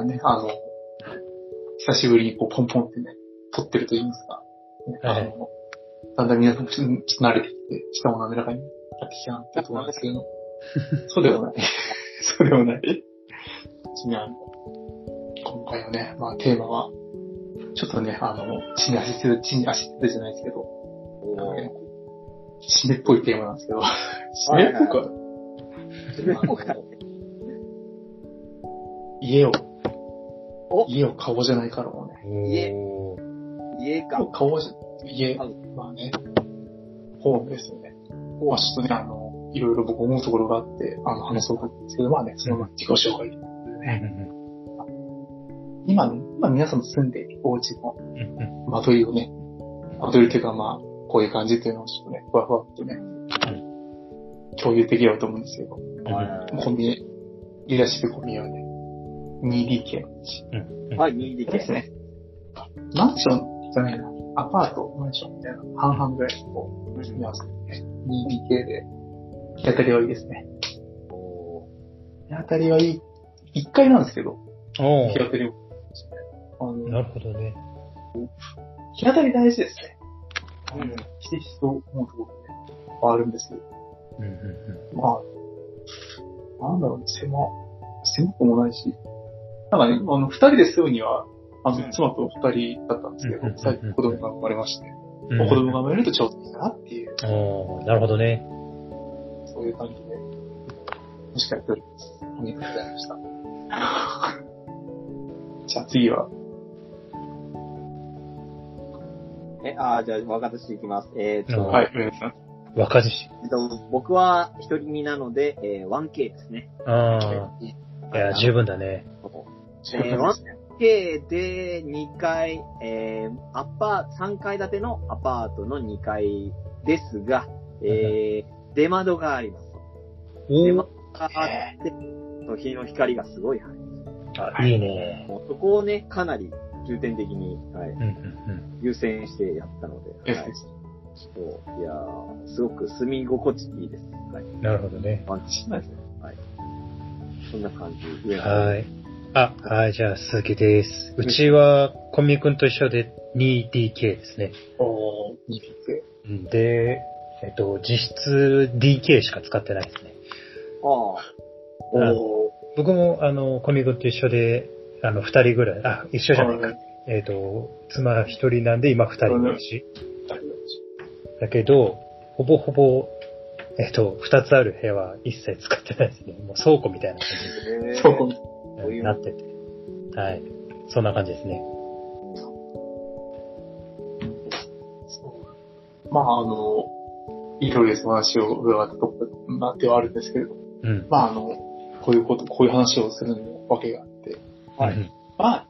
まあね、あの、久しぶりにこうポンポンってね、撮ってると言いますか、ねはい。あの、だんだん皆さんもちょっと慣れてきて、しかも滑らかになってきたなってところなんですけど、そうではない。そうではない。ちなみに今回のね、まあテーマは、ちょっとね、あの、地に足つる、地に足つるじゃないですけど、なんかね締めっぽいテーマなんですけど、締めっぽくは、あの家を、お。家を顔じゃないからもね、家。家か。顔じゃ、家。はい、まあね、ホームですよね。まあちょっとね、あの、いろいろ僕思うところがあって、あの、話そうと思うんですけど、まあね、そのまま自己紹介でね、今ね、今皆さんの住んでいるお家のうんうん。間取りをね、間取りというかまあ、こういう感じっていうのをちょっとね、ふわふわっとね、共有できればと思うんですけど、うんコンビニ、リーダーシップコンビニはね、2DK の家うん。はい、右でですね。マンションじゃないな、アパート、マンションみたいな、半々ぐらいこう、組み合わせて。ね、2DK で、日当たりはいいですね。日当たりはいい。1階なんですけど、おー。日当たりも、あの、なるほどね。日当たり大事ですね。うん。ひしひしと思うところで、はあるん。ですけど、うん。うん。まあ、なん。だろうね、狭、狭くもないし、なんかね、あの、二人で住むには、あの、うん妻と二人だったんですけどうん、最近子供が生まれまして、うん。子供が生まれるとちょうどいいかなっていう、おーなるほどね。そういう感じで、もしかやっております。ありがとうございました。じゃあ次は、え、あーじゃあ、若寿司いきます。えーっと、うんはい。若寿司。えっと、僕は一人身なので、えー 1K ですね。ああ。いや、十分だね。十分ですね。1K で2階、えー、アパート、3階建てのアパートの2階ですが、えー、出窓があります。出窓があって、日の光がすごい入る。あ、いいね。もうそこをね、かなり重点的に、はい、うんうん優先してやったので、はい。そういやーすごく住み心地いいです。はい。うん。なるほどね。ワンチしないですね。そんな感じ。はい。あ、はい、じゃあ鈴木です。うちは、コンビ君と一緒で 2DK ですね。おー、2ピック。うんで、えっと、実質 DK しか使ってないですね。ああ。おあー、僕も、あの、コンビ君と一緒で、あの、二人ぐらい、あ、一緒じゃないか。えっと、妻一人なんで今二人いるし。だけど、ほぼほぼ、えっと、二つある部屋は一切使ってないですね。もう倉庫みたいな感えーそう、このじになってて。はい。そんな感じですね。まあ、あの、いろいろお話を伺ったところなってはあるんですけれど、うん。まあ、あの、こういうこと、こういう話をするのもわけがあって、はいうんまあ、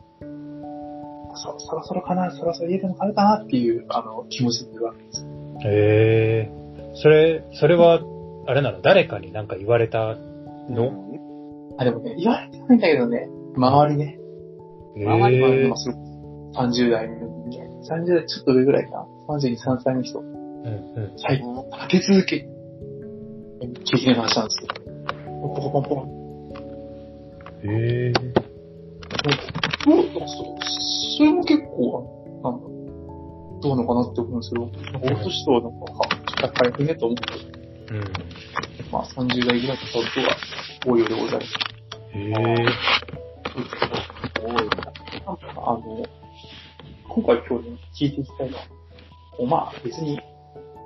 そ、そろそろかな、そろそろ家でも買うかなっていう、あの、気持ちでいるわけです。へえ。それ、それは、あれなの？誰かになんか言われたの？あ、でもね、言われてないんだけどね、周りね、へ周りはえ今。すごく30代の人間、30代ちょっと上ぐらいかな、32、3歳の人、うんうん。最近、立て続け、激励の話なんですよ。ポンポンポンポン。へえ。どうそそれも結構、なんだ、どうなのかなって思うんですけど、なんか俺としてはなんか、は大変ねと思って、うん。まあ30代ぐらいの人が多いようでございます。へえ。多いなんかあの、今回今日ね、聞いていきたいのは、まあ別に、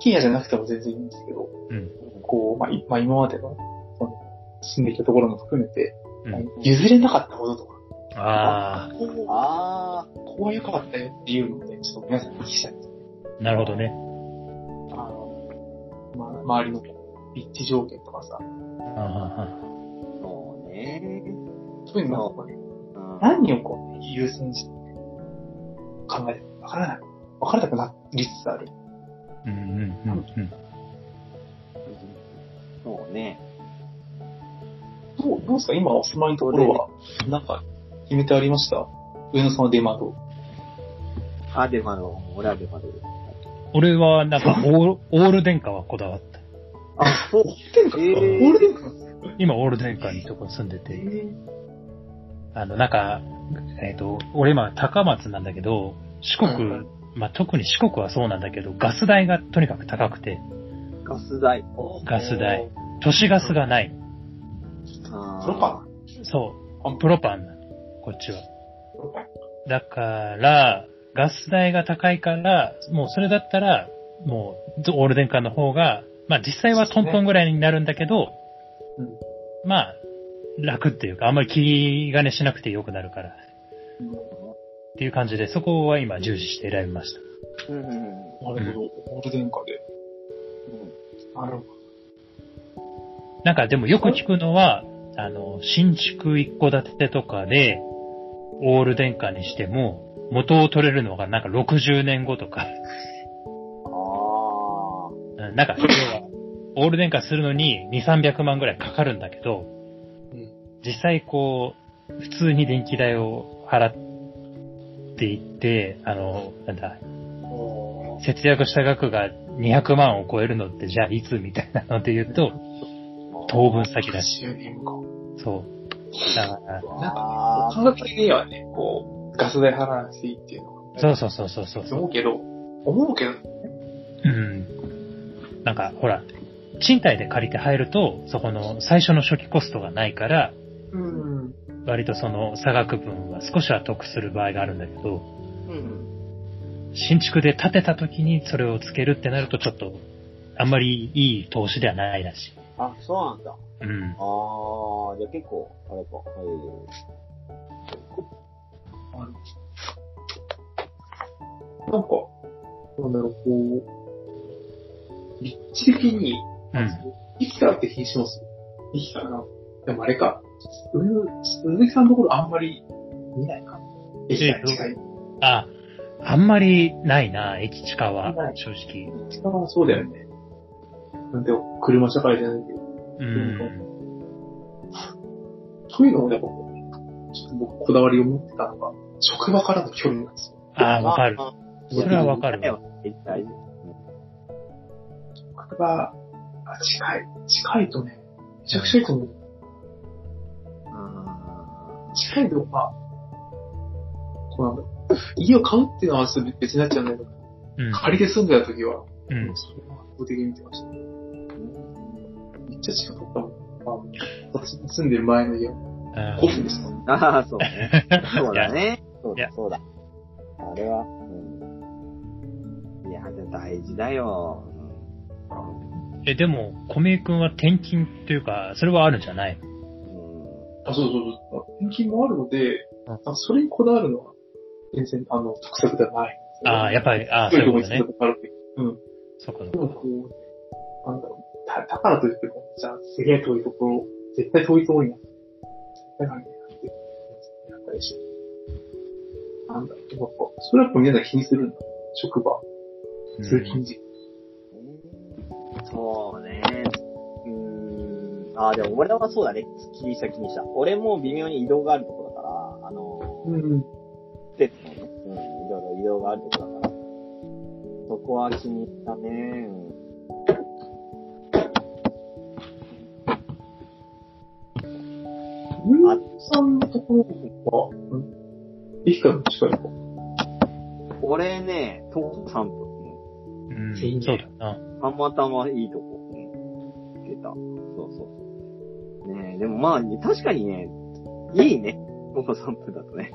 金谷じゃなくても全然いいんですけど、うん。こう、まあ、いまあ、今までの、その、住んできたところも含めて、うん。譲れなかったこととか、ああこういうかったよっていうのをね、ちょっと皆さんにお聞きしたいんです。あ、なるほどね。あの、まあ、周りの立地条件とかさ、ね。そういうのがね、うん何をこう、ね、優先して考えてわからない。わからなくなりつつある。はうんうんうんうん。そうね。どう、どうですか？今お住まいのところは、なんか、決めてありました？上野さんは出窓。あ、でもあの、俺はでもある。俺はなんかオール、オール電化はこだわった。あ、そう。ーゴールデンか今オール電化にとこ住んでて、あの、なんか、えっ、と、俺今高松なんだけど、四国、うんまあ、特に四国はそうなんだけど、ガス代がとにかく高くて、ガス代。ガス代。都市ガスがない。プロパそう。プロパンなのこっちは。ンプロパンだから、ガス代が高いから、もうそれだったら、もう、オール電化の方が、まあ実際はトントンぐらいになるんだけど、うんまあ、楽っていうか、あんまり気兼ねしなくてよくなるから。っていう感じで、そこは今重視して選びました。うんうんうんなるほど。オール電化で。なるほなんかでもよく聞くのは、あの、新築一戸建てとかで、オール電化にしても、元を取れるのがなんか60年後とか、あうんなんか、要は、オール電化するのに2、300万ぐらいかかるんだけど、うん実際こう、普通に電気代を払っていって、あの、なんだ、ど。節約した額が200万を超えるのってじゃあいつみたいなので言うと、当分先だし。10年か。そう。だから、なんか、あ感覚的にはね、こう、ガス代払わなくていいっていうのが、そうそうそうそうそうそう。思うけど、思うけど、うん。なんか、ほら、賃貸で借りて入ると、そこの最初の初期コストがないから、うん。割とその差額分は少しは得する場合があるんだけど、ーうん新築で建てた時にそれをつけるってなるとちょっと、あんまりいい投資ではないらしい。あ、そうなんだ。うん。ああ、じゃあ結構、あれか。はい。なんか、なんだろう、こう、立地的に、うん。生きたって気します？生きたな？でもあれか、鈴木さんのところあんまり見ないか。駅が近い。あ、あんまりないな、駅地下は正直。近はそうだよね。なんで、車社会じゃないけど。うん。そういうのもやっぱ、ちょっと僕こだわりを持ってたのが、職場からの距離なんですよ。ああ、わかる。あそれはわかる大大事。職場、あ近い。近いとね、めちゃくちゃいいと思う。あ近いと、まあ、こうなんだろう家を買うっていうのは別になっちゃうんだけど、うん。借りて住んでた時は、うん。それは圧倒的に見てました。めっちゃ近かったもん。あの私に住んでる前の家はあ5分でした。ーあー、そうね。そうだね。そうだ、そうだ。あれは、うん。いや、でも大事だよ。え、でも、米井くんは転勤というか、それはあるんじゃない？うん。あ、そうそうそう。転勤もあるので、うんあそれにこだわるのは、全然、あの、得策ではない。ああ、やっぱり、ああ、そそうういうことねいうん。そっかそっでもこう、なんだろう、だだからといっても、じゃあ、すげえ遠いところ、絶対遠いところになって、だからね、やったりして。なんだろう、やっぱ、それはやっぱ皆さん気にするんだ。職場、か。通勤時間。そうね。うーん。あー、でも俺はそうだね。気にした気にした。俺も微妙に移動があるところだから、あの、うん。施設のね、うん、いろいろ移動があるところだから、そこは気にしたね。うんムーさんのところは、うん駅か？ら近いの？か俺ね、徒歩3分。うん、いいねそうだな。たまたまいいとこ、うん、行けた。そうそうそう。ねえ、でもまあ、確かにね、いいね。徒歩3分だとね。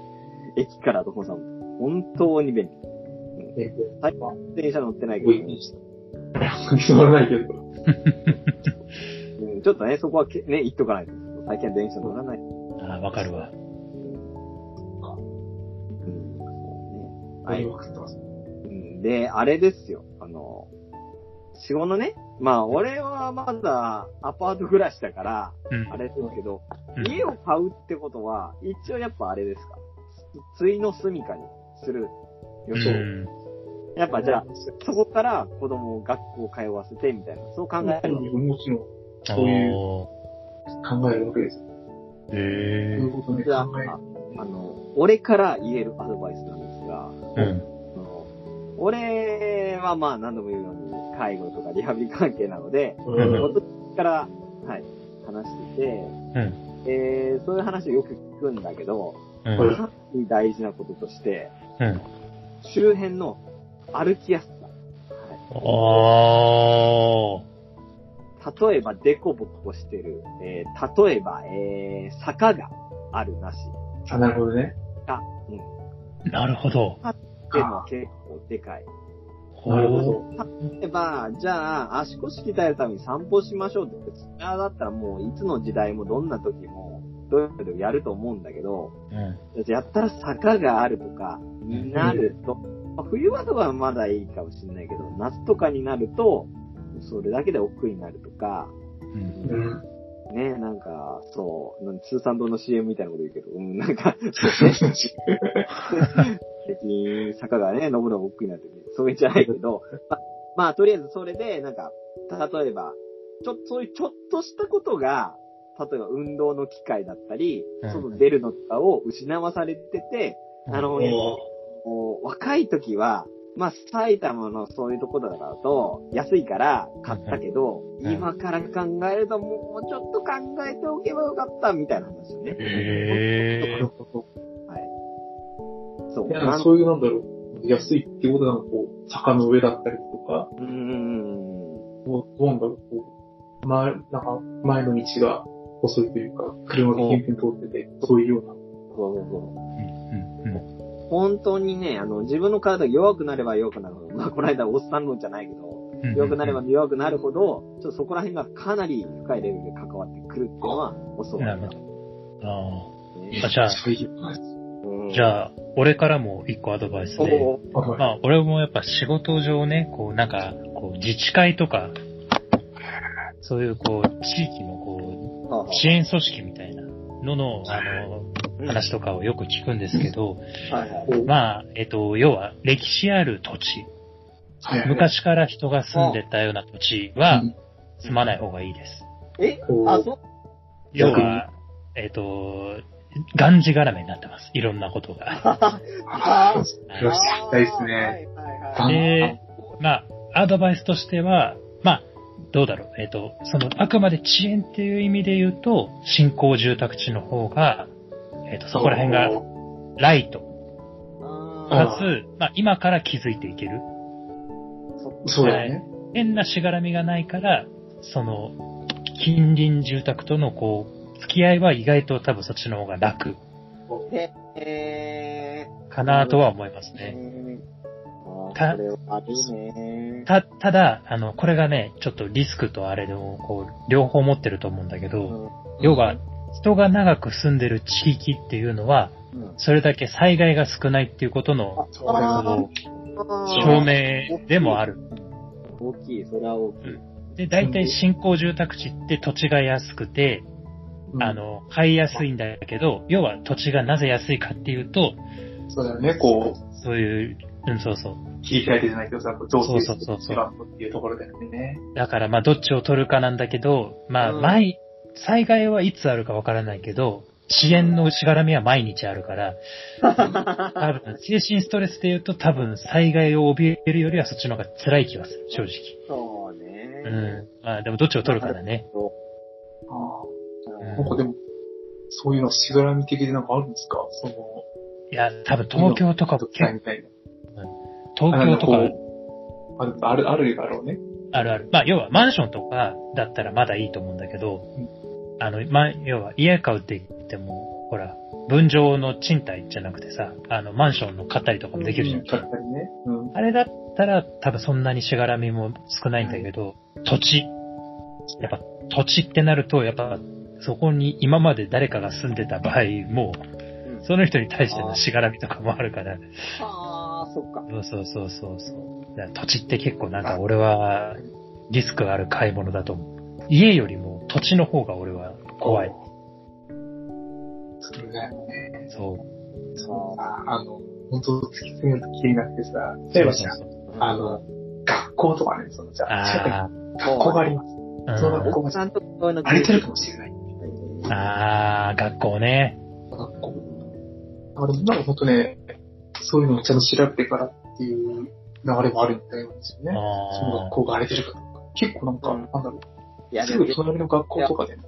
駅から徒歩3分。本当に便利。え最近電車乗ってないけど、すごいにした。決まらないけど。うん、ちょっとね、そこはけね、言っとかないと。最近は電車乗らない。ああ、わかるわ。うん、そうね。ははいい。。う。んで、あれですよ。あの、仕事ね。まあ、俺はまだアパート暮らしだから、うん。あれですけど、うん家を買うってことは、一応やっぱあれですか。ついの住みかにする予想。うんやっぱじゃあ、そこから子供を学校通わせてみたいな、そう考える。もちろん、そういうお考えるわけですよ。ーへそういうことね、じゃあ。あの、俺から言えるアドバイスなんですが、え。うん。そはまあ何度も言うように、介護とかリハビリ関係なので、うん私から、はい、話してて、うん。えー、そういう話をよく聞くんだけど、うん。はいさに大事なこととして、うん。周辺の歩きやすさ。おー。例えば、デコボコしてる。えー例えば、えー坂があるなし。あ、なるほどね。あ、うん。なるほど。っていうのは結構でかい。なるほど。例えば、じゃあ、足腰鍛えるために散歩しましょうって、それだったらもう、いつの時代もどんな時も、どうやってもやると思うんだけど、うん。やったら坂があるとか、になると、まあ冬場とかはまだいいかもしれないけど、夏とかになると、それだけで億劫になるとか、うんうん。ね、なんか、そう、なん通産堂の CM みたいなこと言うけど、うん、なんか、そうね最近、坂がね、登るのが億劫になってる。そういうんじゃないけど、ままあ、とりあえずそれで、なんか、例えば、ちょ、そういうちょっとしたことが、例えば運動の機会だったり、うん外出るのとかを失わされてて、あの、おもう若い時は、まあ、埼玉のそういうところだと、安いから買ったけど、うん今から考えるともうちょっと考えておけばよかった、みたいな話よね。へーなるほど。はい。そう。いや、なんそういうなんだろう。安いっていうことなんかこう、坂の上だったりとか、うーん。どうどうなんだろう、こう、前、なんか、前の道が細いというか、車がピンピン通ってて、そういうような。そうそうそう。うんうん本当にね、あの、自分の体が弱くなれば弱くなるほど、まあ、この間おっさん論じゃないけど、うん弱くなれば弱くなるほど、ちょっとそこら辺がかなり深いレベルで関わってくるっていうのは、教わったな。あねあ。あじゃあ、じゃあ、俺からも一個アドバイスで。まあ、俺もやっぱ仕事上ね、こう、なんか、こう、自治会とか、そういう、こう、地域の、こう、支援組織みたいなのの、あの、あ話とかをよく聞くんですけど。まあ、えっと、要は、歴史ある土地。昔から人が住んでたような土地はうん、住まない方がいいです。え？あ、そう？要は、えっと、がんじがらめになってます。いろんなことが。ああ、よし、聞きたいですね。で、まあ、アドバイスとしては、まあ、どうだろう。えっ、と、その、あくまで遅延っていう意味で言うと、新興住宅地の方が、えっ、と、そこら辺が、ライト。あかつ、まあ、今から気づいていける。ーそそうだよね。変なしがらみがないから、その、近隣住宅とのこう、付き合いは意外と多分そっちの方が楽かなとは思いますー。ね。ねた。た、ただ、あの、これがね、ちょっとリスクとあれでも、こう、両方持ってると思うんだけど、要は、人が長く住んでる地域っていうのは、うん、それだけ災害が少ないっていうことの証明でもある。大きい、それは大きい。で、大体新興住宅地って土地が安くて、うんあ、の、買いやすいんだけど、要は土地がなぜ安いかっていうと、そうだよね、こそういう、うん、そうそう。う、切り替えてじゃないけどさ、造成そうそうそうそうっていうところだよね。だからまあどっちを取るかなんだけど、まあうん毎、災害はいつあるかわからないけど、遅延のしがらみは毎日あるから、多分精神ストレスで言うと多分災害を怯えるよりはそっちの方が辛い気がする、正直。そうね。うん。まあでもどっちを取るかだね。ああ、うんなんかでも、そういうのしがらみ的でなんかあるんですか？その、いや、多分東京とかも結。構、東京とかある、ある、あるだろうね。あるある。まあ要はマンションとかだったらまだいいと思うんだけど、あの、まあ、要は家買うって言っても、ほら、分譲の賃貸じゃなくてさ、あの、マンションの買ったりとかもできるじゃん。買ったりね。うん。あれだったら多分そんなにしがらみも少ないんだけど、土地。やっぱ土地ってなると、やっぱそこに今まで誰かが住んでた場合も、うんその人に対してのしがらみとかもあるから、ああ、そっか。そうそうそうそう土地って結構なんか俺はリスクがある買い物だと思う。家よりも土地の方が俺は怖い。そね。そう。そうさ、あの、本当突き詰めると気になってさ、例えばじゃあそうそうあの、学校とかね、その、じゃあ、近くにあ学校があります。ーその学うん校がちゃんとそういうの荒れてるかもしれない。あー、学校ね。学校。あでもなんか本当ね、そういうのをちゃんと調べてからっていう流れもあるみたいなんですよね。そのあ学校が荒れてるかとか。結構なんか、うんなんだろう、ですもぐ隣の学校とかでも、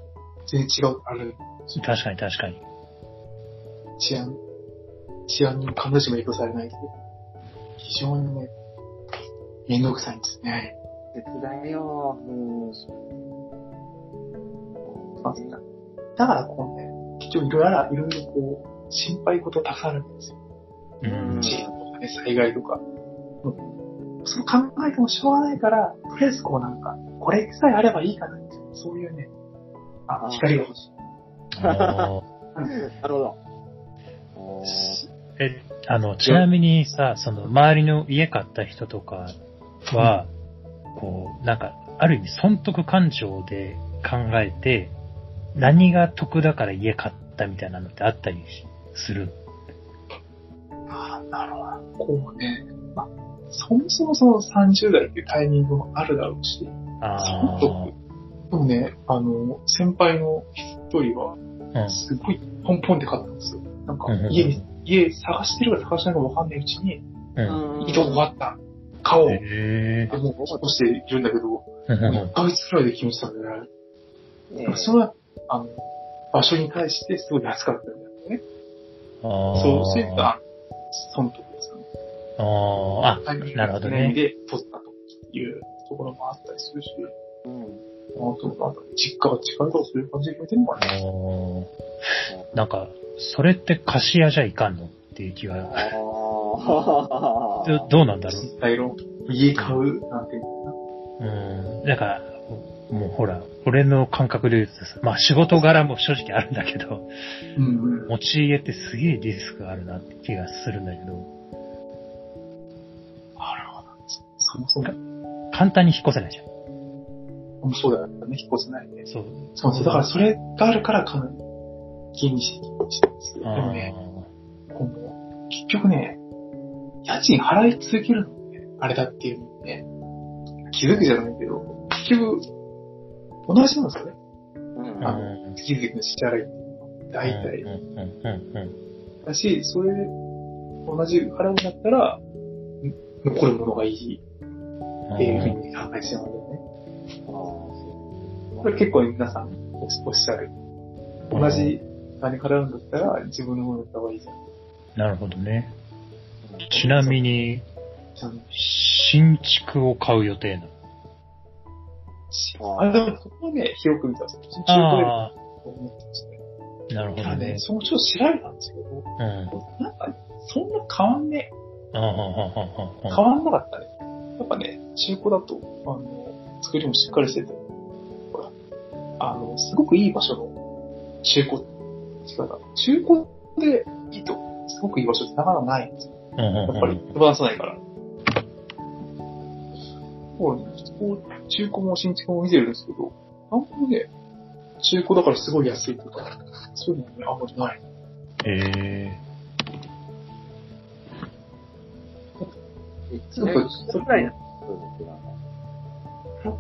全然違う、ある、ー確かに確かに。治安。治安に必ずしも影響されないけど、非常にね、めんどくさいんですね。手伝えよ。うん。まずだからこうね、結局いろいろいろいろこう、心配事たくさんあるんですよ。うん地震とかね、災害とか。うんそう考えてもしょうがないから、とりあえずこうなんか、これさえあればいいかなっていう、そういうね、あ、光が欲しい。あなるほど。え、あの、ちなみにさ、その、周りの家買った人とかは、こう、なんか、ある意味損得感情で考えて、何が得だから家買ったみたいなのってあったりする？ああ、なるほど。こうね、まあ、そもそもその30代っていうタイミングもあるだろうし、あ損得。でもね、あの、先輩の一人は、あ。すごいポンポンって買ったんですよ。なんか家に、家探してるか探してないかわかんないうちに、うん。うん。移動終わった。買おう。へえでもう、引っ越しているんだけど、もう1ヶ月くらいで決めてたんだよね。ねそれは、あの、場所に対してすごい安かったんだよね。そう、そういった損得ですよね。ああ、なるほどねで取ったというところもあったりするし、うん。あと、なんか実家が近いからそういう感じで決めてるのかな。なんか、それって貸し屋じゃいかんのっていう気が、あどどうなんだろう実際の家買うなんていうのかうん。なんか、もうほら、俺の感覚で言うとさ、まあ仕事柄も正直あるんだけど、な。うんうん。持ち家ってすげえリスクあるなって気がするんだけど、なるほど。そもそも、簡単に引っ越せないじゃん。そうだよね。引っ越せないね。そう。そうそう。だからそれがあるからかなり気にして引っ越したんですけど、でもね、結局ね、家賃払い続けるのね、あれだっていうのにね、気づくじゃないけど、結局、同じなんです？よね。うんあうん月々の支払いっていうのは。大体うん。うんうんうんだし、それで同じ払うんだったら、ん残るものがいいうんっていうふうに考えてしまうんだよね。これ結構皆さんおっおっしゃる。同じ金払うんだったら自分のものだった方がいいじゃん。なるほどね。ちなみに、新築を買う予定なの？あでもそこはね、広く見たんですよ。中古で思ってましたね。ー、なるほどねただね、。そのちょっと調べたんですけど、うん。なんか、そんな変わんねえ。あ、変わんなかったね。やっぱね、中古だと、あの、作りもしっかりしてて、ほら、あの、すごくいい場所の中古。中古でいいと、すごくいい場所ってなかなかないんですよ。やっぱり手放さないから。ほら、こう中古も新築も見てるんですけど、あんまりね、中古だからすごい安いとか、そういうのね、あんまりない。えちなみに、それくらいなそうです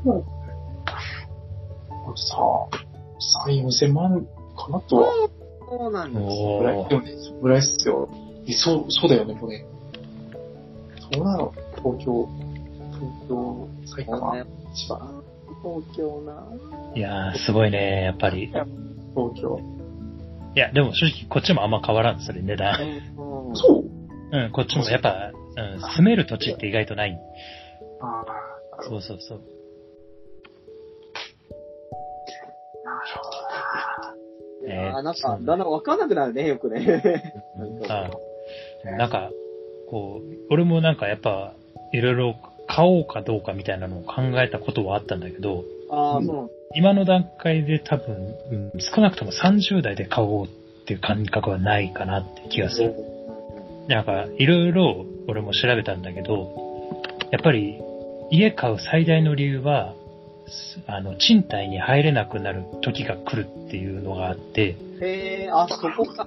よあとさ、3、4千万かなとは、ー、そうなんです。ぐらいおーでもね、そぐらいっすよ。え、そう、そうだよね、これ。そうなの、東京、東京、埼玉、千葉、東京な。いやー、すごいね、やっぱり。い東京。や、でも正直こっちもあんま変わらん、それ値段。うんそう？うん、こっちもやっぱ、うん、住める土地って意外とない。ああ、そうそうそう。なるほどな。いやーなんか、だんだんわかんなくなるね、よくね。なんか、こう、俺もなんかやっぱ、いろいろ買おうかどうかみたいなのを考えたことはあったんだけど、ああ、そう今の段階で多分、うん少なくとも30代で買おうっていう感覚はないかなって気がする。なんか、いろいろ俺も調べたんだけど、やっぱり家買う最大の理由は、すあの、賃貸に入れなくなる時が来るっていうのがあって、へえ、あ、そこか。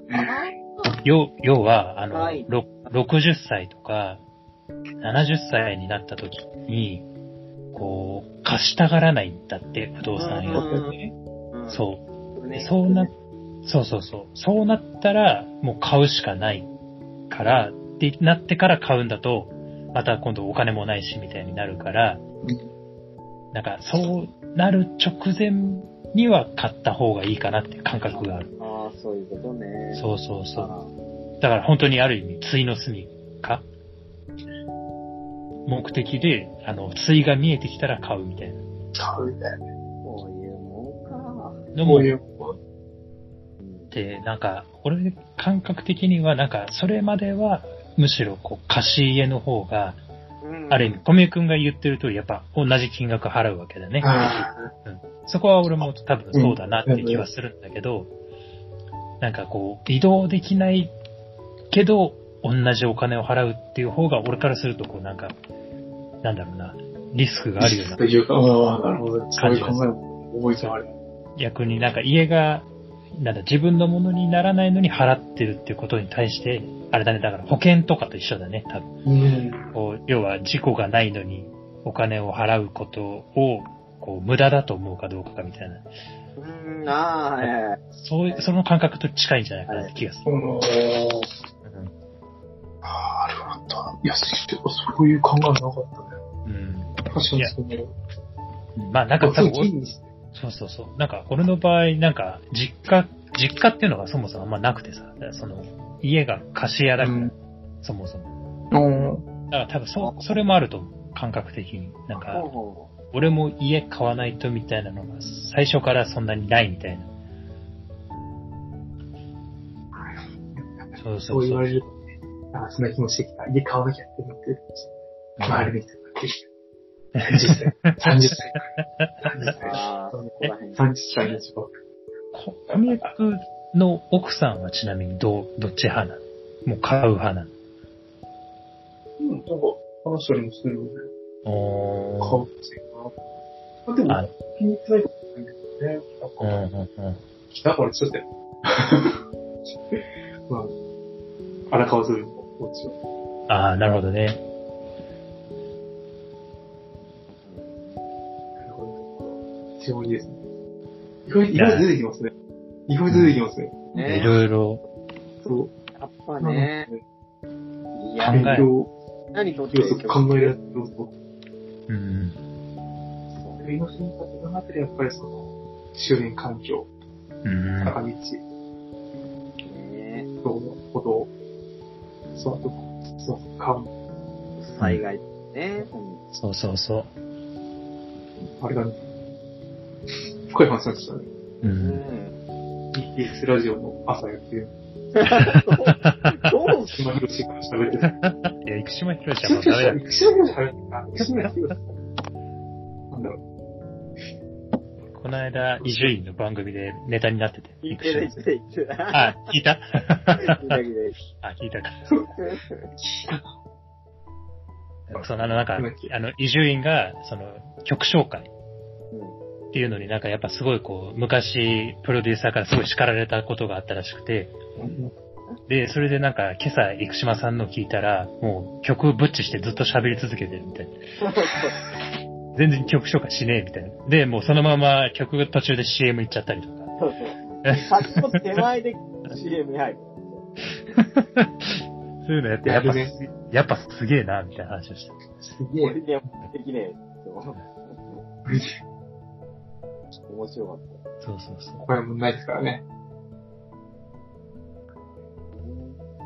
あ要要は、あの、はいろ60歳とか、70歳になった時に、こう、貸したがらないんだって、不動産うん屋。そうそう。ねそうな、そうそうそう。そうなったら、もう買うしかないから、ってなってから買うんだと、また今度お金もないし、みたいになるから、なんか、そうなる直前には買った方がいいかなっていう感覚がある。ああ、そういうことね。そうそうそう。あだから本当にある意味、対の住みか？目的で、あの、対が見えてきたら買うみたいな買うみたいな。こういうもんか。のもこういう、で、なんか、俺、感覚的には、なんか、それまでは、むしろ、こう、貸し家の方が、うんある意味、小宮君が言ってる通り、やっぱ、同じ金額払うわけだね。あそこは俺も多分そうだなって気はするんだけど、なんかこう、移動できないけど、同じお金を払うっていう方が、俺からすると、こう、なんか、なんだろうな、リスクがあるようなと。いうか、ああ、なるほど。そういう考えも覚えてある。逆になんか家が、なんだ、自分のものにならないのに払ってるっていうことに対して、あれだね、だから保険とかと一緒だね、多分。うん。要は事故がないのにお金を払うことを、こう、無駄だと思うかどうかかみたいな。うん、ああ。そういう、その感覚と近いんじゃないかなって気がする。ああ、なるほど。いや、そういう考えなかったね。うん。確かにまあなんか多分そう、そうそう。なんか、俺の場合、なんか、実家、実家っていうのがそもそもあんまなくてさ、その、家が貸し屋だから、うんそもそも。うん。だから多分そ、それもあると思う。感覚的に。なんか、俺も家買わないとみたいなのが、最初からそんなにないみたいな。そうそそううそう。言われるあそんな気もしてきた。家買わなきゃって思ってる。周りの人ができた。30歳、30歳。30歳。30歳の時は。こ小宮君の奥さんはちなみにど、どっち派なのもう買う派なのうん、なんか、話したりもするので、おー買うっていうかな。まあでも、気に入ってないことないけどね。うんなんか、うんうん。来たこれちょっと。まあ、荒川するの、こっちは。ああ、なるほどね。なるほど。非常にですね。意外意外と出てきますね。意外と出てきますね。ねいろいろ。そう。やっぱね、いや考、え勉強、何とって要素、考える要素。うん。国の選択の中でやっぱりその、周辺環境、うん。坂道、ね道の歩道、そう、そう、川、災害ね。そうそうそう。あれがね、深い話になってきたね。う。うんん。TBS ラジオの朝やってる、どう島広しが喋ってた。いや、生島博士はもうダメだ。生島広し喋ってた。生島広し。なんだろう。この間、伊集院の番組でネタになってて。聞いてる、聞いてる。あ、聞いた？聞いた、聞いた。あ、聞いたか。その、あの、なんかあの、伊集院が、その、曲紹介っていうのになんかやっぱすごいこう、昔、プロデューサーからすごい叱られたことがあったらしくて、で、それでなんか、今朝、生島さんの聞いたら、もう曲ぶっちしてずっと喋り続けてるみたいな。全然曲紹介しねえみたいな。で、もうそのまま曲が途中で CM 行っちゃったりとか。そうそう。先の手前で CM に入る。そういうのやって、やっぱ、ね。やっぱすげえな、みたいな話をして。すげえ。俺にはできねえ。面白かっそうそうそう。他にもないですからね。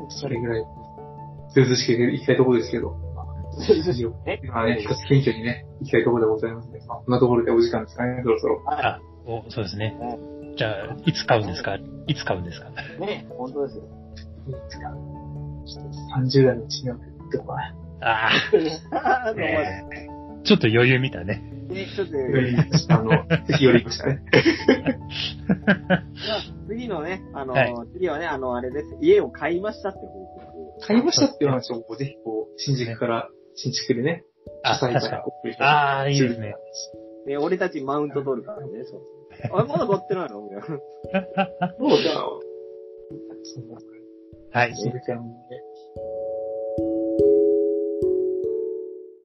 それぐらい、ずうずうしく行きたいところですけど。まあた。えまあね、一つ謙虚にね、行きたいところでございますね。まあ、こんなところでお時間ですかね、そろそろ。あ、お、そうですね。じゃあ、いつ買うんですか？いつ買うんですか？ね、本当ですよ。いいですか。ちょっと30代のうちにはってこない。あ ああ、の、えーちょっと余裕見たね。ね、ちょっと、あの、ぜひ寄りましたね。次のね、あの、はい次はね、あの、あれです。家を買いましたって報告。買いましたっていう話を、ぜひこう、新宿から、新築でね、あ、確かに。ああ、いいですね。ね、俺たちマウント取るからね、そう。あ、まだ買ってないの？みたいな。もうじゃんな、はい。